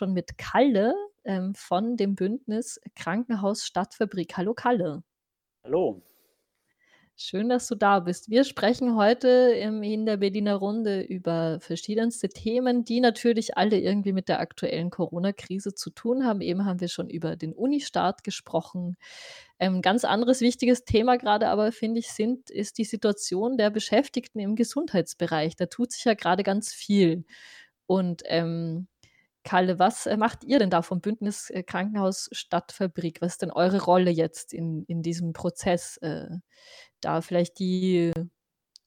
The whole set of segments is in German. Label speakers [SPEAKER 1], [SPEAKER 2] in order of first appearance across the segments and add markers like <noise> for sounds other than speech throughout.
[SPEAKER 1] schon mit Kalle ähm, von dem Bündnis Krankenhaus Stadtfabrik. Hallo Kalle.
[SPEAKER 2] Hallo.
[SPEAKER 1] Schön, dass du da bist. Wir sprechen heute im in der Berliner Runde über verschiedenste Themen, die natürlich alle irgendwie mit der aktuellen Corona-Krise zu tun haben. Eben haben wir schon über den Unistart gesprochen. Ähm, ganz anderes wichtiges Thema gerade aber, finde ich, sind ist die Situation der Beschäftigten im Gesundheitsbereich. Da tut sich ja gerade ganz viel. Und, ähm, Kalle, was, äh, macht ihr denn da vom Bündnis, äh, Krankenhaus Stadtfabrik? Was ist denn eure Rolle jetzt in in diesem Prozess, äh, da vielleicht die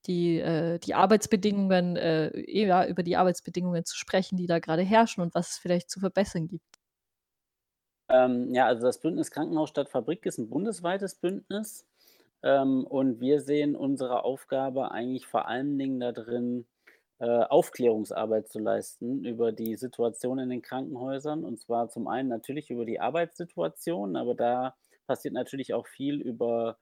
[SPEAKER 1] die, die Arbeitsbedingungen ja, über die Arbeitsbedingungen zu sprechen, die da gerade herrschen und was es vielleicht zu verbessern gibt?
[SPEAKER 2] Ähm, ja, also das Bündnis Krankenhaus Stadtfabrik ist ein bundesweites Bündnis, ähm, und wir sehen unsere Aufgabe eigentlich vor allen Dingen da drin, äh, Aufklärungsarbeit zu leisten über die Situation in den Krankenhäusern. Und zwar zum einen natürlich über die Arbeitssituation, aber da passiert natürlich auch viel über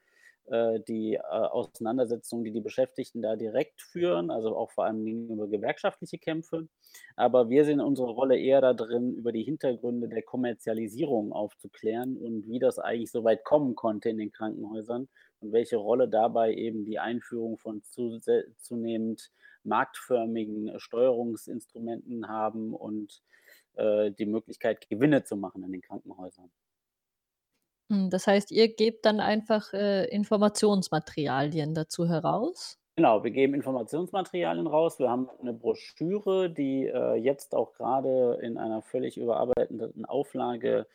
[SPEAKER 2] äh, die, äh, Auseinandersetzungen, die die Beschäftigten da direkt führen, also auch vor allem über gewerkschaftliche Kämpfe. Aber wir sehen unsere Rolle eher da drin, über die Hintergründe der Kommerzialisierung aufzuklären und wie das eigentlich so weit kommen konnte in den Krankenhäusern und welche Rolle dabei eben die Einführung von zunehmend marktförmigen Steuerungsinstrumenten haben und, äh, die Möglichkeit, Gewinne zu machen in den Krankenhäusern.
[SPEAKER 1] Hm, das heißt, ihr gebt dann einfach, äh, Informationsmaterialien dazu heraus?
[SPEAKER 2] Genau, wir geben Informationsmaterialien raus. Wir haben 'ne Broschüre, die, äh, jetzt auch grade in einer völlig überarbeiteten Auflage,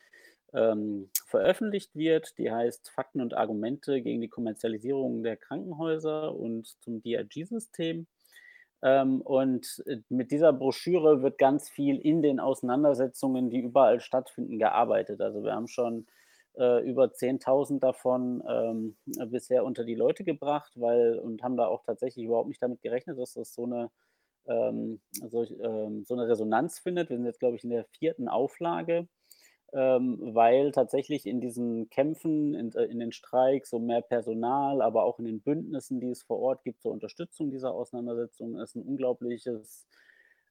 [SPEAKER 2] ähm, veröffentlicht wird. Die heißt „Fakten und Argumente gegen die Kommerzialisierung der Krankenhäuser und zum DRG-System“. Ähm, und, äh, mit dieser Broschüre wird ganz viel in den Auseinandersetzungen, die überall stattfinden, gearbeitet. Also, wir haben schon, äh, über 10.000 davon, ähm, bisher unter die Leute gebracht, weil und haben da auch tatsächlich überhaupt nicht damit gerechnet, dass das so 'ne ähm, solch ähm, so 'ne Resonanz findet. Wir sind jetzt, glaube ich, in der 4. Auflage, ähm, weil tatsächlich in diesen Kämpfen, in äh, in den Streiks um mehr Personal, aber auch in den Bündnissen, die es vor Ort gibt zur Unterstützung dieser Auseinandersetzung, es 'n unglaubliches,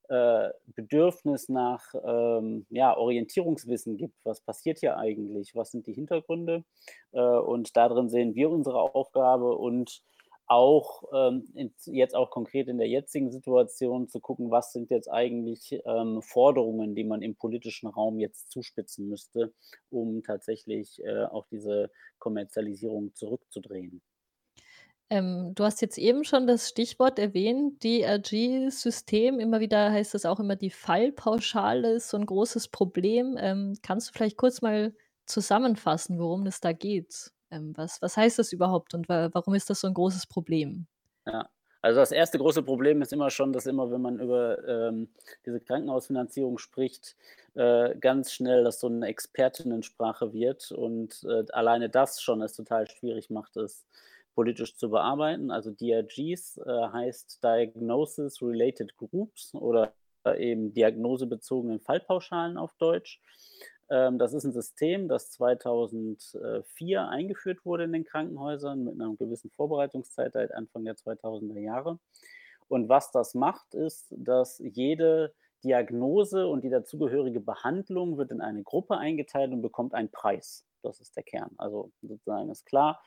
[SPEAKER 2] äh, Bedürfnis nach, ähm, ja, Orientierungswissen gibt. Was passiert hier eigentlich? Was sind die Hintergründe? Äh, und da drin sehen wir unsere Aufgabe und auch, ähm, jetzt auch konkret in der jetzigen Situation zu gucken, was sind jetzt eigentlich, ähm, Forderungen, die man im politischen Raum jetzt zuspitzen müsste, um tatsächlich, äh, auch diese Kommerzialisierung zurückzudrehen.
[SPEAKER 1] Ähm, du hast jetzt eben schon das Stichwort erwähnt, DRG-System. Immer wieder heißt es auch immer, die Fallpauschale ist so 'n großes Problem. Ähm, kannst du vielleicht kurz mal zusammenfassen, worum es da geht? Ähm, was was heißt das überhaupt und wa warum ist das so 'n großes Problem?
[SPEAKER 2] Ja. Also, das 1. große Problem ist immer schon, dass immer, wenn man über, ähm, diese Krankenhausfinanzierung spricht, äh, ganz schnell das so 'ne Expertinnensprache wird und, äh, alleine das schon es total schwierig macht, es politisch zu bearbeiten. Also, DRGs, äh, heißt Diagnosis Related Groups oder eben diagnosebezogene Fallpauschalen auf Deutsch. Ähm, das ist 'n System, das 2004 eingeführt wurde in den Krankenhäusern mit 'ner gewissen Vorbereitungszeit seit Anfang der 2000er Jahre. Und was das macht, ist, dass jede Diagnose und die dazugehörige Behandlung wird in eine Gruppe eingeteilt und bekommt einen Preis. Das ist der Kern. Also, sozusagen ist klar,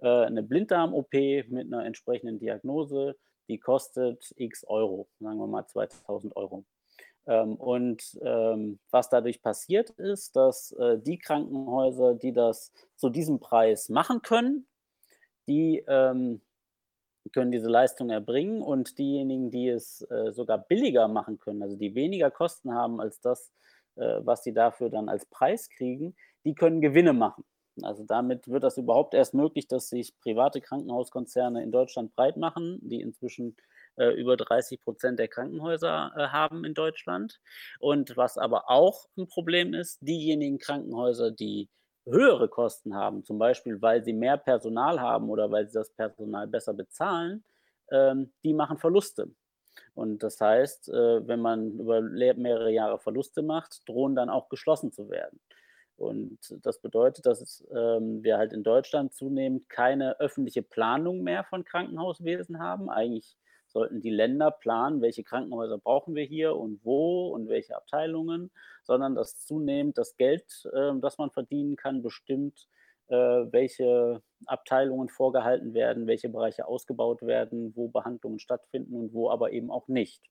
[SPEAKER 2] äh, 'ne Blinddarm-OP mit 'ner entsprechenden Diagnose, die kostet X Euro, sagen wir mal 2.000 €. Ähm, und, ähm, was dadurch passiert ist, dass, äh, die Krankenhäuser, die das zu diesem Preis machen können, die, ähm, können diese Leistung erbringen und diejenigen, die es, äh, sogar billiger machen können, also die weniger Kosten haben als das, äh, was sie dafür dann als Preis kriegen, die können Gewinne machen. Also, damit wird das überhaupt erst möglich, dass sich private Krankenhauskonzerne in Deutschland breit machen, die inzwischen, äh, über 30 % der Krankenhäuser, äh, haben in Deutschland. Und was aber auch 'n Problem ist, diejenigen Krankenhäuser, die höhere Kosten haben, zum Beispiel, weil sie mehr Personal haben oder weil sie das Personal besser bezahlen, ähm, die machen Verluste. Und das heißt, äh, wenn man über mehrere Jahre Verluste macht, drohen dann auch geschlossen zu werden. Und das bedeutet, dass es ähm, wir halt in Deutschland zunehmend keine öffentliche Planung mehr von Krankenhauswesen haben. Eigentlich sollten die Länder planen, welche Krankenhäuser brauchen wir hier und wo und welche Abteilungen, sondern dass zunehmend das Geld, äh, das man verdienen kann, bestimmt, äh, welche Abteilungen vorgehalten werden, welche Bereiche ausgebaut werden, wo Behandlungen stattfinden und wo aber eben auch nicht.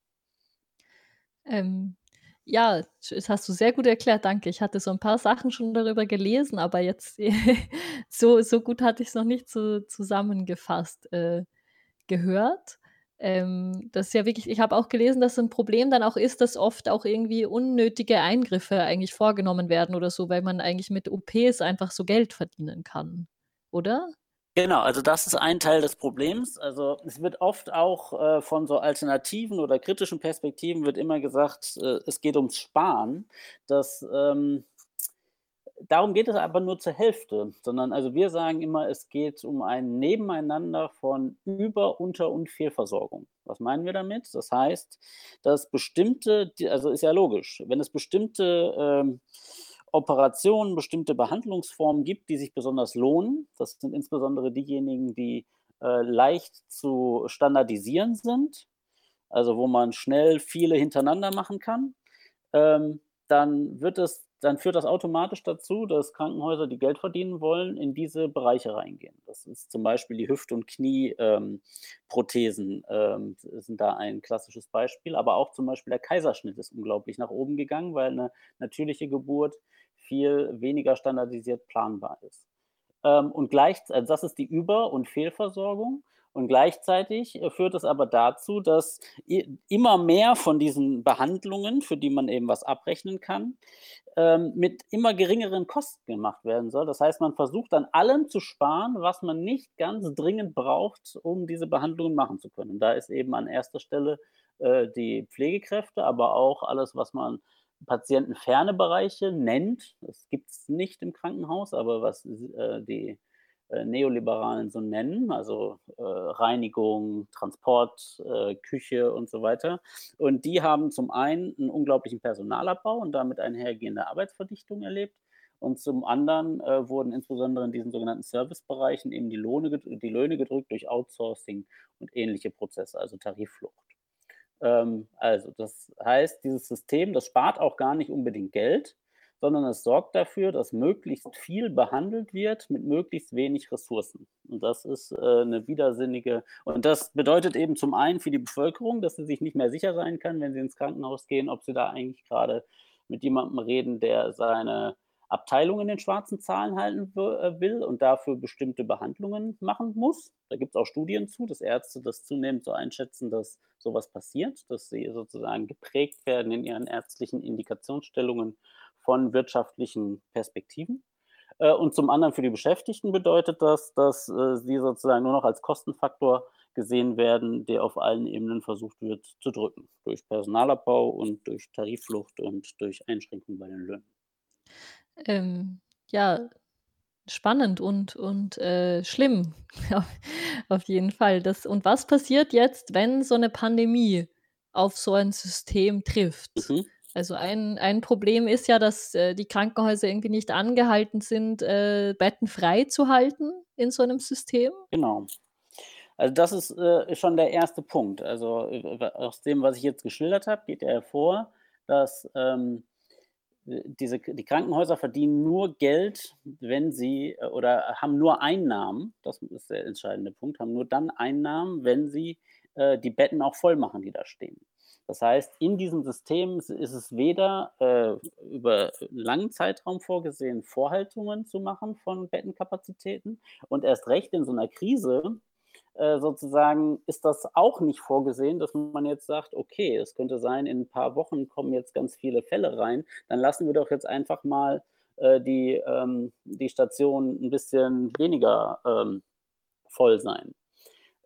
[SPEAKER 1] Ähm, ja, das hast du sehr gut erklärt, danke. Ich hatte so 'n paar Sachen schon darüber gelesen, aber jetzt <laughs> so so gut hatte ich's noch nicht so zusammengefasst, äh, gehört. Ähm, das ist ja wirklich ich habe auch gelesen, dass 'n Problem dann auch ist, dass oft auch irgendwie unnötige Eingriffe eigentlich vorgenommen werden oder so, weil man eigentlich mit OPs einfach so Geld verdienen kann, oder?
[SPEAKER 2] Genau, also das ist ein Teil des Problems. Also, es wird oft auch, äh, von so alternativen oder kritischen Perspektiven wird immer gesagt, äh, es geht ums Sparen. Das, ähm darum geht es aber nur zur Hälfte, sondern also wir sagen immer, es geht um ein Nebeneinander von Über Unter und Fehlversorgung. Was meinen wir damit? Das heißt, dass bestimmte also ist ja logisch, wenn es bestimmte, ähm, Operationen, bestimmte Behandlungsformen gibt, die sich besonders lohnen, das sind insbesondere diejenigen, die, äh, leicht zu standardisieren sind, also wo man schnell viele hintereinander machen kann, ähm, dann wird es dann führt das automatisch dazu, dass Krankenhäuser, die Geld verdienen wollen, in diese Bereiche reingehen. Das ist zum Beispiel die Hüft und Knie ähm, ähm, sind da ein klassisches Beispiel, aber auch zum Beispiel der Kaiserschnitt ist unglaublich nach oben gegangen, weil 'ne natürliche Geburt viel weniger standardisiert planbar ist. Ähm, und gleich also das ist die Über und Fehlversorgung und gleichzeitig, äh, führt es aber dazu, dass immer mehr von diesen Behandlungen, für die man eben was abrechnen kann, ähm, mit immer geringeren Kosten gemacht werden soll. Das heißt, man versucht an allem zu sparen, was man nicht ganz dringend braucht, um diese Behandlungen machen zu können. Da ist eben an erster Stelle, äh, die Pflegekräfte, aber auch alles, was man patientenferne Bereiche nennt. Das gibt's nicht im Krankenhaus, aber was äh, die, Neoliberalen so nennen, also, äh, Reinigung, Transport, äh, Küche und so weiter. Und die haben zum einen 'n unglaublichen Personalabbau und damit einhergehende Arbeitsverdichtung erlebt. Und zum anderen, äh, wurden insbesondere in diesen sogenannten Servicebereichen eben die Lohne die Löhne gedrückt durch Outsourcing und ähnliche Prozesse, also Tariflucht. Ähm, also, das heißt, dieses System, das spart auch gar nicht unbedingt Geld, sondern es sorgt dafür, dass möglichst viel behandelt wird mit möglichst wenig Ressourcen. Und das ist, äh, 'ne widersinnige und das bedeutet eben zum einen für die Bevölkerung, dass sie sich nicht mehr sicher sein kann, wenn sie ins Krankenhaus gehen, ob sie da eigentlich grade mit jemandem reden, der seine Abteilung in den schwarzen Zahlen halten äh, will und dafür bestimmte Behandlungen machen muss. Da gibt's auch Studien zu, dass Ärzte das zunehmend so einschätzen, dass so was passiert, dass sie sozusagen geprägt werden in ihren ärztlichen Indikationsstellungen von wirtschaftlichen Perspektiven. Äh, und zum anderen für die Beschäftigten bedeutet das, dass, äh, sie sozusagen nur noch als Kostenfaktor gesehen werden, der auf allen Ebenen versucht wird zu drücken, durch Personalabbau und durch Tarifflucht und durch Einschränkungen bei den Löhnen.
[SPEAKER 1] Ähm, ja, spannend und und, äh, schlimm <laughs> auf jeden Fall. Das und was passiert jetzt, wenn so 'ne Pandemie auf so ein System trifft?
[SPEAKER 2] Mhm.
[SPEAKER 1] Also ein ein Problem ist ja, dass, äh, die Krankenhäuser irgendwie nicht angehalten sind, äh, Betten freizuhalten in so 'nem System.
[SPEAKER 2] Genau. Also das ist, äh, schon der 1. Punkt. Also, äh, aus dem, was ich jetzt geschildert habe, geht ja hervor, dass, ähm, äh, diese die Krankenhäuser verdienen nur Geld, wenn sie äh, oder haben nur Einnahmen, das ist der entscheidende Punkt, haben nur dann Einnahmen, wenn sie, äh, die Betten auch voll machen, die da stehen. Das heißt, in diesem System is ist es weder, äh, über langen Zeitraum vorgesehen, Vorhaltungen zu machen von Bettenkapazitäten und erst recht in so 'ner Krise, äh, sozusagen ist das auch nicht vorgesehen, dass man jetzt sagt: „Okay, es könnte sein, in 'n paar Wochen kommen jetzt ganz viele Fälle rein, dann lassen wir doch jetzt einfach mal, äh, die ähm, die Stationen 'n bisschen weniger, ähm, voll sein.“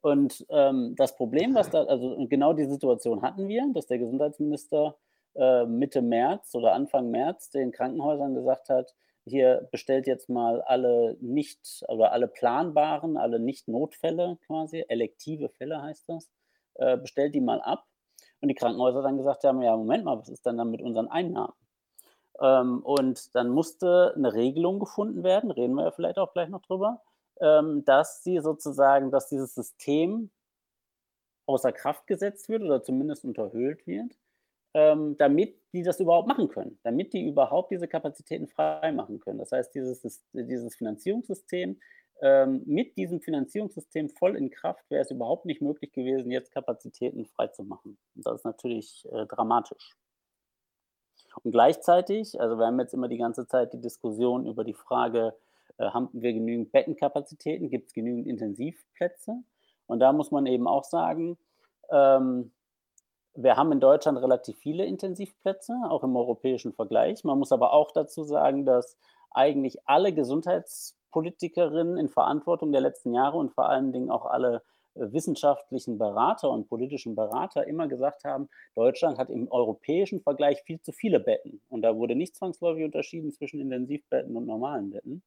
[SPEAKER 2] Und, ähm, das Problem, was da also genau die Situation hatten wir, dass der Gesundheitsminister, äh, Mitte März oder Anfang März den Krankenhäusern gesagt hat: „Hier bestellt jetzt mal alle nicht oder alle planbaren, alle Nicht-Notfälle quasi, elektive Fälle heißt das, äh, bestellt die mal ab.“ Und die Krankenhäuser dann gesagt haben: „Ja, Moment mal, was ist denn dann mit unseren Einnahmen?“ Ähm, und dann musste 'ne Regelung gefunden werden, reden wir ja vielleicht auch gleich noch drüber, dass sie sozusagen dass dieses System außer Kraft gesetzt wird oder zumindest unterhöhlt wird, ähm, damit die das überhaupt machen können, damit die überhaupt diese Kapazitäten freimachen können. Das heißt, dieses dieses Finanzierungssystem ähm, mit diesem Finanzierungssystem voll in Kraft wäre es überhaupt nicht möglich gewesen, jetzt Kapazitäten freizumachen. Und das ist natürlich, äh, dramatisch. Und gleichzeitig also, wir haben jetzt immer die ganze Zeit die Diskussion über die Frage, haben wir genügend Bettenkapazitäten? Gibt es genügend Intensivplätze? Und da muss man eben auch sagen, ähm, wir haben in Deutschland relativ viele Intensivplätze, auch im europäischen Vergleich. Man muss aber auch dazu sagen, dass eigentlich alle Gesundheitspolitikerinnen in Verantwortung der letzten Jahre und vor allen Dingen auch alle äh, wissenschaftlichen Berater und politischen Berater immer gesagt haben, Deutschland hat im europäischen Vergleich viel zu viele Betten. Und da wurde nicht zwangsläufig unterschieden zwischen Intensivbetten und normalen Betten.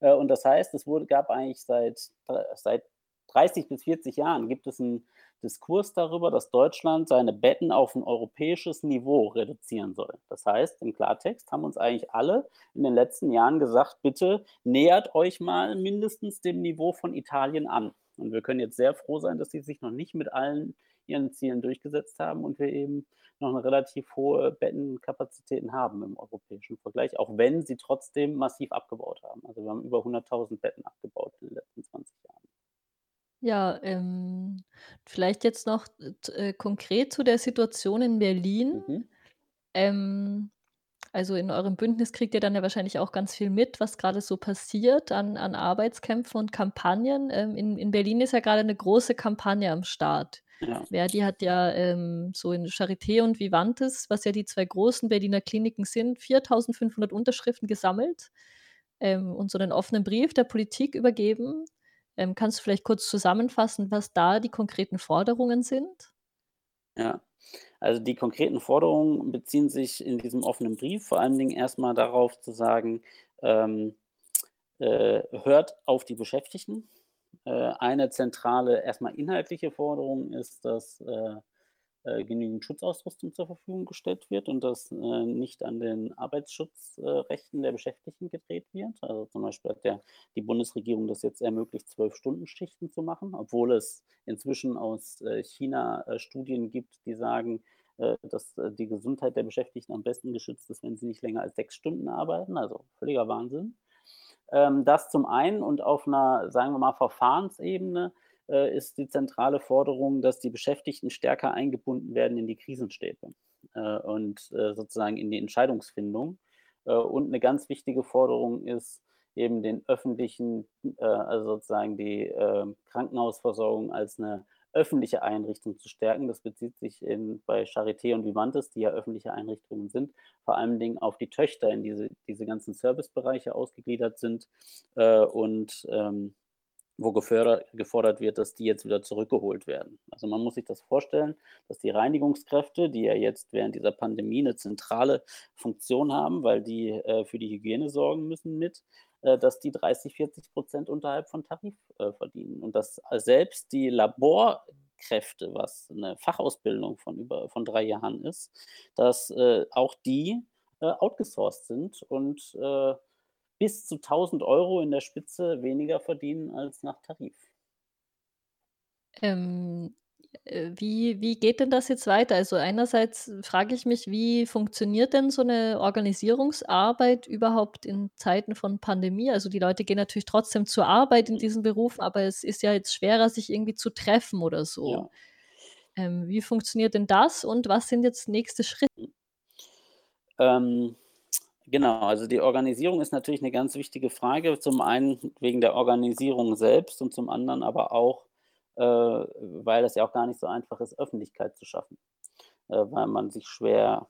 [SPEAKER 2] Äh, und das heißt, es wurde, gab eigentlich seit, seit 30 bis 40 Jahren gibt es einen Diskurs darüber, dass Deutschland seine Betten auf ein europäisches Niveau reduzieren soll. Das heißt, im Klartext haben uns eigentlich alle in den letzten Jahren gesagt, bitte nähert euch mal mindestens dem Niveau von Italien an. Und wir können jetzt sehr froh sein, dass sie sich noch nicht mit allen ihren Zielen durchgesetzt haben und wir eben noch eine relativ hohe Bettenkapazitäten haben im europäischen Vergleich, auch wenn sie trotzdem massiv abgebaut haben. Also wir haben über 100.000 Betten abgebaut in den letzten 20 Jahren.
[SPEAKER 1] Ja, ähm, vielleicht jetzt noch, äh, äh, konkret zu der Situation in Berlin.
[SPEAKER 2] Mhm.
[SPEAKER 1] Ähm, also, in eurem Bündnis kriegt ihr dann ja wahrscheinlich auch ganz viel mit, was grade so passiert an an Arbeitskämpfen und Kampagnen. Ähm, in in Berlin ist ja grade 'ne große Kampagne am Start.
[SPEAKER 2] Ja.
[SPEAKER 1] Verdi hat ja, ähm, so in Charité und Vivantes, was ja die 2 großen Berliner Kliniken sind, 4.500 Unterschriften gesammelt, ähm, und so 'nen offenen Brief der Politik übergeben. Ähm, kannst du vielleicht kurz zusammenfassen, was da die konkreten Forderungen sind?
[SPEAKER 2] Ja. Also, die konkreten Forderungen beziehen sich in diesem offenen Brief vor allen Dingen erst mal darauf zu sagen, ähm, äh, hört auf die Beschäftigten. Äh, eine zentrale, erst mal inhaltliche Forderung ist, dass, äh, genügend Schutzausrüstung zur Verfügung gestellt wird und dass, äh, nicht an den Arbeitsschutzrechten äh, der Beschäftigten gedreht wird. Also, zum Beispiel hat der die Bundesregierung das jetzt ermöglicht, 12-Stunden-Schichten zu machen, obwohl es inzwischen aus, äh, China, äh, Studien gibt, die sagen, äh, dass, äh, die Gesundheit der Beschäftigten am besten geschützt ist, wenn sie nicht länger als 6 Stunden arbeiten, also völliger Wahnsinn. Ähm, das zum einen und auf 'ner, sagen wir mal, Verfahrensebene äh, ist die zentrale Forderung, dass die Beschäftigten stärker eingebunden werden in die Krisenstäbe, äh, und, äh, sozusagen in die Entscheidungsfindung. Äh, und 'ne ganz wichtige Forderung ist eben den öffentlichen äh, also sozusagen die, ähm, Krankenhausversorgung als 'ne öffentliche Einrichtung zu stärken. Das bezieht sich in bei Charité und Vivantes, die ja öffentliche Einrichtungen sind, vor allen Dingen auf die Töchter in diese diese ganzen Servicebereiche ausgegliedert sind, äh, und, ähm, wo gefordert wird, dass die jetzt wieder zurückgeholt werden. Also, man muss sich das vorstellen, dass die Reinigungskräfte, die ja jetzt während dieser Pandemie 'ne zentrale Funktion haben, weil die, äh, für die Hygiene sorgen müssen mit, äh, dass die 30, 40% unterhalb von Tarif, äh, verdienen und dass selbst die Laborkräfte, was 'ne Fachausbildung von über von 3 Jahren ist, dass, äh, auch die, äh, outgesourced sind und, äh, bis zu 1.000 € in der Spitze weniger verdienen als nach Tarif.
[SPEAKER 1] Ähm, äh, wie wie geht denn das jetzt weiter? Also, einerseits frage ich mich, wie funktioniert denn so 'ne Organisierungsarbeit überhaupt in Zeiten von Pandemie? Also, die Leute gehen natürlich trotzdem zur Arbeit in diesen Berufen, aber es ist ja jetzt schwerer, sich irgendwie zu treffen oder so.
[SPEAKER 2] Ja.
[SPEAKER 1] Ähm, wie funktioniert denn das und was sind jetzt nächste Schritt
[SPEAKER 2] Mhm. Ähm, genau, also die Organisierung ist natürlich 'ne ganz wichtige Frage. Zum einen wegen der Organisierung selbst und zum anderen aber auch, äh, weil es ja auch gar nicht so einfach ist, Öffentlichkeit zu schaffen, äh, weil man sich schwer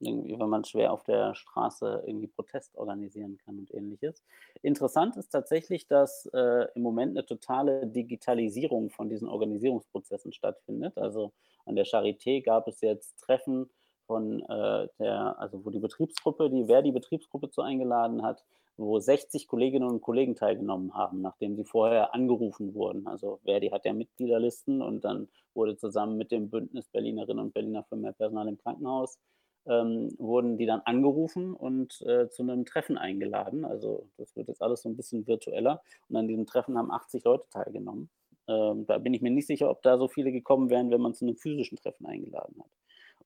[SPEAKER 2] irgendwie weil man schwer auf der Straße irgendwie Protest organisieren kann und Ähnliches. Interessant ist tatsächlich, dass, äh, im Moment 'ne totale Digitalisierung von diesen Organisierungsprozessen stattfindet. Also, an der Charité gab es jetzt Treffen von, äh, der also, wo die Betriebsgruppe die Verdi-Betriebsgruppe zu eingeladen hat, wo 60 Kolleginnen und Kollegen teilgenommen haben, nachdem sie vorher angerufen wurden. Also, Verdi hat ja Mitgliederlisten und dann wurde zusammen mit dem Bündnis Berlinerinnen und Berliner für mehr Personal im Krankenhaus ähm, wurden die dann angerufen und, äh, zu 'nem Treffen eingeladen. Also, das wird jetzt alles so 'n bisschen virtueller und an diesem Treffen haben 80 Leute teilgenommen. Ähm, da bin ich mir nicht sicher, ob da so viele gekommen wären, wenn man zu 'nem physischen Treffen eingeladen hat.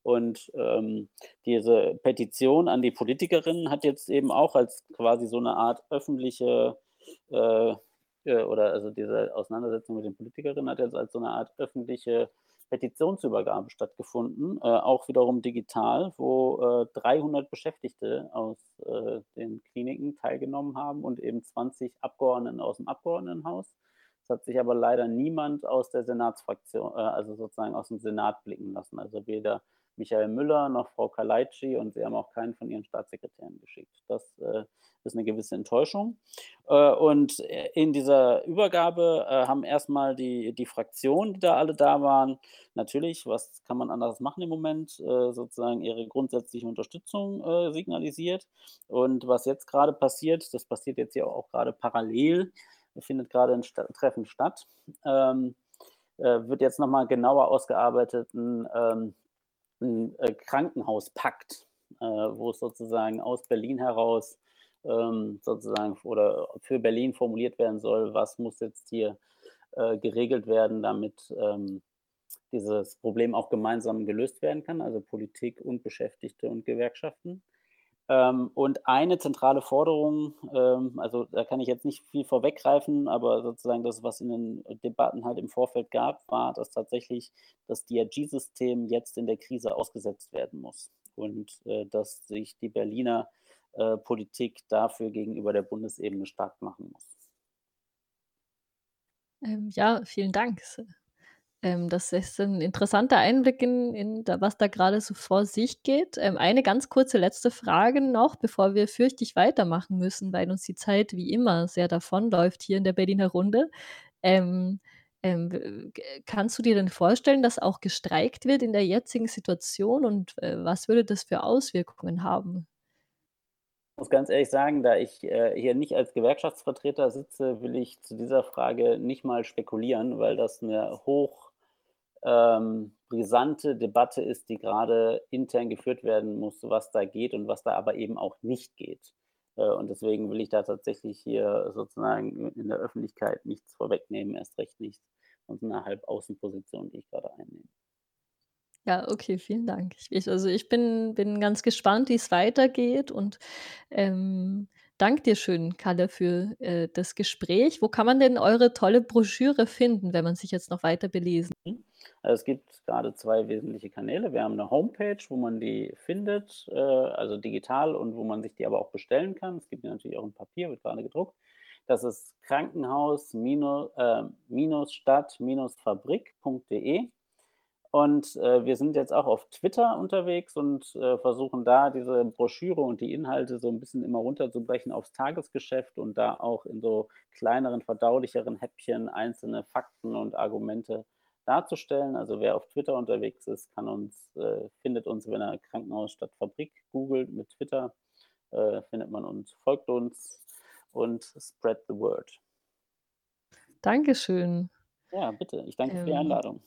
[SPEAKER 2] Und, ähm, diese Petition an die Politikerinnen hat jetzt eben auch als quasi so 'ne Art öffentliche, äh, äh oder also diese Auseinandersetzung mit den Politikerinnen hat jetzt als so 'ne Art öffentliche Petitionsübergabe stattgefunden, äh, auch wiederum digital, wo, äh, 300 Beschäftigte aus, äh, den Kliniken teilgenommen haben und eben 20 Abgeordneten aus'm Abgeordnetenhaus. Es hat sich aber leider niemand aus der Senatsfraktion äh, also sozusagen aus'm Senat blicken lassen. Also weder Michael Müller noch Frau Kalaitschi und sie haben auch keinen von ihren Staatssekretären geschickt. Das, äh, ist 'ne gewisse Enttäuschung. Äh, und, äh, in dieser Übergabe, äh, haben erst mal die die Fraktionen, die da alle da waren natürlich, was kann man anderes machen im Moment, äh, sozusagen ihre grundsätzliche Unterstützung, äh, signalisiert. Und was jetzt grade passiert, das passiert jetzt hier auch grade parallel, findet grade 'n Sta Treffen statt, ähm, äh, wird jetzt noch mal genauer ausgearbeitet 'n, ähm 'n, äh, Krankenhauspakt, äh, wo es sozusagen aus Berlin heraus, ähm, sozusagen oder für Berlin formuliert werden soll, was muss jetzt hier, äh, geregelt werden, damit, ähm, dieses Problem auch gemeinsam gelöst werden kann, also Politik und Beschäftigte und Gewerkschaften. Ähm, und eine zentrale Forderung, ähm also, da kann ich jetzt nicht viel vorweggreifen, aber sozusagen das, was in den Debatten halt im Vorfeld gab, war, dass tatsächlich das DRG-System jetzt in der Krise ausgesetzt werden muss und, äh, dass sich die Berliner, äh, Politik dafür gegenüber der Bundesebene stark machen muss.
[SPEAKER 1] Ähm, ja, vielen Dank. Ähm, das ist 'n interessanter Einblick in in da was da grade so vor sich geht. Ähm, eine ganz kurze letzte Frage noch, bevor wir, fürchte ich, weitermachen müssen, weil uns die Zeit wie immer sehr davonläuft hier in der Berliner Runde. Ähm, ähm, kannst du dir denn vorstellen, dass auch gestreikt wird in der jetzigen Situation und, äh, was würde das für Auswirkungen haben?
[SPEAKER 2] Muss ganz ehrlich sagen, da ich, äh, hier nicht als Gewerkschaftsvertreter sitze, will ich zu dieser Frage nicht mal spekulieren, weil das 'ne hoch, ähm, brisante Debatte ist, die grade intern geführt werden muss, was da geht und was da aber eben auch nicht geht. Äh, und deswegen will ich da tatsächlich hier sozusagen in der Öffentlichkeit nichts vorwegnehmen, erst recht nicht aus 'ner Halbaußenposition, die ich grade einnehme.
[SPEAKER 1] Ja, okay, vielen Dank. Ich also, ich bin bin ganz gespannt, wie's weitergeht und, ähm, danke dir schön, Kalle, für, äh, das Gespräch. Wo kann man denn eure tolle Broschüre finden, wenn man sich jetzt noch weiter belesen
[SPEAKER 2] Mhm. Also, es gibt grade 2 wesentliche Kanäle. Wir haben 'ne Homepage, wo man die findet, äh, also digital und wo man sich die aber auch bestellen kann. Es gibt natürlich auch in Papier, wird grade gedruckt. Das ist Krankenhaus Und, äh, wir sind jetzt auch auf Twitter unterwegs und, äh, versuchen da diese Broschüre und die Inhalte so 'n bisschen immer runterzubrechen aufs Tagesgeschäft und da auch in so kleineren, verdaulicheren Häppchen einzelne Fakten und Argumente darzustellen. Also, wer auf Twitter unterwegs ist, kann uns äh, findet uns, wenn er Krankenhaus statt Fabrik googelt mit Twitter, äh, findet man uns, folgt uns und spread the word.
[SPEAKER 1] Dankeschön.
[SPEAKER 2] Ja, bitte. Ich danke für die
[SPEAKER 1] Ähm
[SPEAKER 2] Einladung.